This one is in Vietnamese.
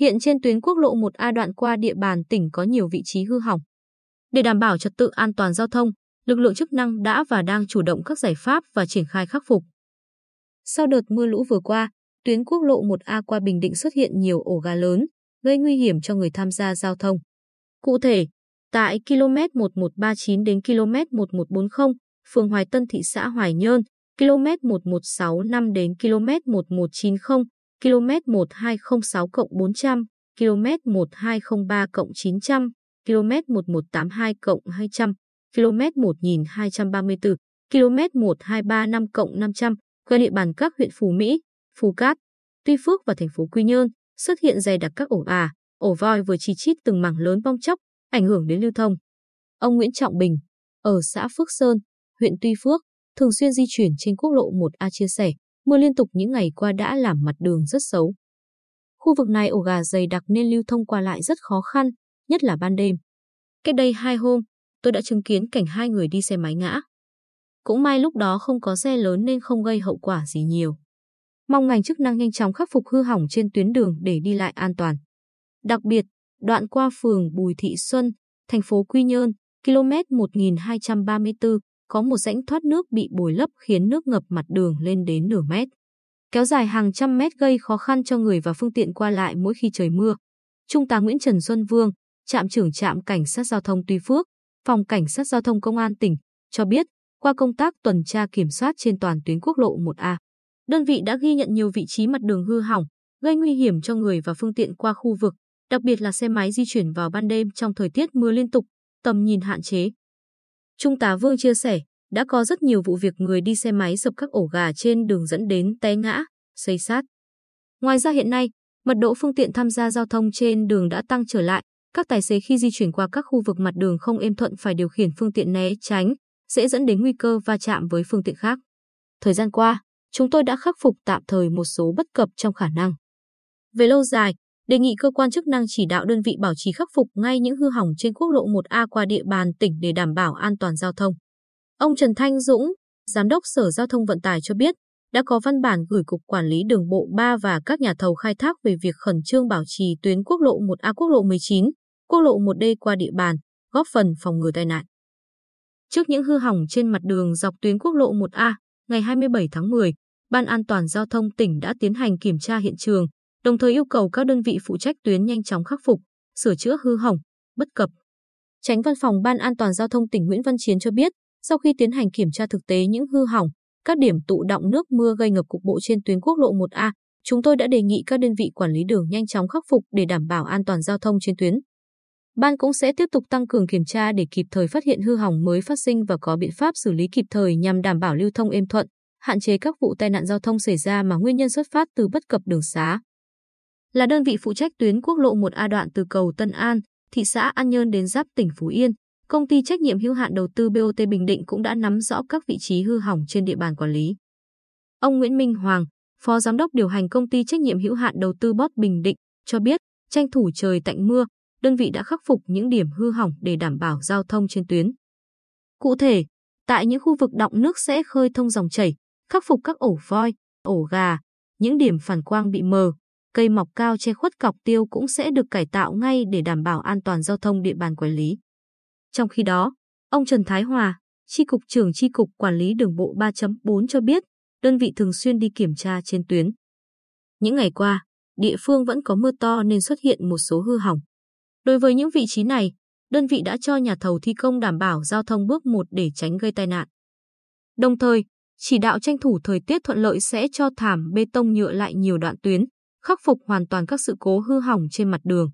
Hiện trên tuyến quốc lộ 1A đoạn qua địa bàn tỉnh có nhiều vị trí hư hỏng. Để đảm bảo trật tự an toàn giao thông, lực lượng chức năng đã và đang chủ động các giải pháp và triển khai khắc phục. Sau đợt mưa lũ vừa qua, tuyến quốc lộ 1A qua Bình Định xuất hiện nhiều ổ gà lớn, gây nguy hiểm cho người tham gia giao thông. Cụ thể, tại km 1139 đến km 1140, phường Hoài Tân thị xã Hoài Nhơn, km 1165 đến km 1190, km 1206 400, km 1203 900, km 1182 200, km 1234, km 1235 500, qua địa bàn các huyện Phú Mỹ, Phú Cát, Tuy Phước và thành phố Quy Nhơn xuất hiện dày đặc các ổ à, ổ voi vừa chi chít từng mảng lớn bong chóc, ảnh hưởng đến lưu thông. Ông Nguyễn Trọng Bình, ở xã Phước Sơn, huyện Tuy Phước, thường xuyên di chuyển trên quốc lộ 1A chia sẻ, mưa liên tục những ngày qua đã làm mặt đường rất xấu. Khu vực này ổ gà dày đặc nên lưu thông qua lại rất khó khăn, nhất là ban đêm. Cách đây hai hôm, tôi đã chứng kiến cảnh hai người đi xe máy ngã. Cũng may lúc đó không có xe lớn nên không gây hậu quả gì nhiều. Mong ngành chức năng nhanh chóng khắc phục hư hỏng trên tuyến đường để đi lại an toàn. Đặc biệt, đoạn qua phường Bùi Thị Xuân, thành phố Quy Nhơn, km 1234, có một rãnh thoát nước bị bồi lấp khiến nước ngập mặt đường lên đến nửa mét. Kéo dài hàng trăm mét gây khó khăn cho người và phương tiện qua lại mỗi khi trời mưa. Trung tá Nguyễn Trần Xuân Vương, trạm trưởng trạm cảnh sát giao thông Tuy Phước, phòng cảnh sát giao thông công an tỉnh, cho biết qua công tác tuần tra kiểm soát trên toàn tuyến quốc lộ 1A, đơn vị đã ghi nhận nhiều vị trí mặt đường hư hỏng, gây nguy hiểm cho người và phương tiện qua khu vực, đặc biệt là xe máy di chuyển vào ban đêm trong thời tiết mưa liên tục, tầm nhìn hạn chế. Trung tá Vương chia sẻ, đã có rất nhiều vụ việc người đi xe máy sập các ổ gà trên đường dẫn đến té ngã, xây sát. Ngoài ra hiện nay, mật độ phương tiện tham gia giao thông trên đường đã tăng trở lại, các tài xế khi di chuyển qua các khu vực mặt đường không êm thuận phải điều khiển phương tiện né tránh, sẽ dẫn đến nguy cơ va chạm với phương tiện khác. Thời gian qua, chúng tôi đã khắc phục tạm thời một số bất cập trong khả năng. Về lâu dài, đề nghị cơ quan chức năng chỉ đạo đơn vị bảo trì khắc phục ngay những hư hỏng trên quốc lộ 1A qua địa bàn tỉnh để đảm bảo an toàn giao thông. Ông Trần Thanh Dũng, Giám đốc Sở Giao thông Vận tải cho biết, đã có văn bản gửi Cục Quản lý Đường bộ 3 và các nhà thầu khai thác về việc khẩn trương bảo trì tuyến quốc lộ 1A quốc lộ 19, quốc lộ 1D qua địa bàn, góp phần phòng ngừa tai nạn. Trước những hư hỏng trên mặt đường dọc tuyến quốc lộ 1A, ngày 27 tháng 10, Ban An toàn Giao thông tỉnh đã tiến hành kiểm tra hiện trường, đồng thời yêu cầu các đơn vị phụ trách tuyến nhanh chóng khắc phục, sửa chữa hư hỏng, bất cập. Tránh văn phòng Ban An toàn Giao thông tỉnh Nguyễn Văn Chiến cho biết, sau khi tiến hành kiểm tra thực tế những hư hỏng, các điểm tụ động nước mưa gây ngập cục bộ trên tuyến quốc lộ 1A, chúng tôi đã đề nghị các đơn vị quản lý đường nhanh chóng khắc phục để đảm bảo an toàn giao thông trên tuyến. Ban cũng sẽ tiếp tục tăng cường kiểm tra để kịp thời phát hiện hư hỏng mới phát sinh và có biện pháp xử lý kịp thời nhằm đảm bảo lưu thông êm thuận, hạn chế các vụ tai nạn giao thông xảy ra mà nguyên nhân xuất phát từ bất cập đường xá. Là đơn vị phụ trách tuyến quốc lộ 1A đoạn từ cầu Tân An, thị xã An Nhơn đến giáp tỉnh Phú Yên, công ty trách nhiệm hữu hạn đầu tư BOT Bình Định cũng đã nắm rõ các vị trí hư hỏng trên địa bàn quản lý. Ông Nguyễn Minh Hoàng, Phó Giám đốc điều hành công ty trách nhiệm hữu hạn đầu tư Bot Bình Định, cho biết, tranh thủ trời tạnh mưa, đơn vị đã khắc phục những điểm hư hỏng để đảm bảo giao thông trên tuyến. Cụ thể, tại những khu vực động nước sẽ khơi thông dòng chảy, khắc phục các ổ voi, ổ gà, những điểm phản quang bị mờ, cây mọc cao che khuất cọc tiêu cũng sẽ được cải tạo ngay để đảm bảo an toàn giao thông địa bàn quản lý. Trong khi đó, ông Trần Thái Hòa, Tri Cục trưởng Tri Cục Quản lý Đường bộ 3.4 cho biết, đơn vị thường xuyên đi kiểm tra trên tuyến. Những ngày qua, địa phương vẫn có mưa to nên xuất hiện một số hư hỏng. Đối với những vị trí này, đơn vị đã cho nhà thầu thi công đảm bảo giao thông bước một để tránh gây tai nạn. Đồng thời, chỉ đạo tranh thủ thời tiết thuận lợi sẽ cho thảm bê tông nhựa lại nhiều đoạn tuyến, khắc phục hoàn toàn các sự cố hư hỏng trên mặt đường.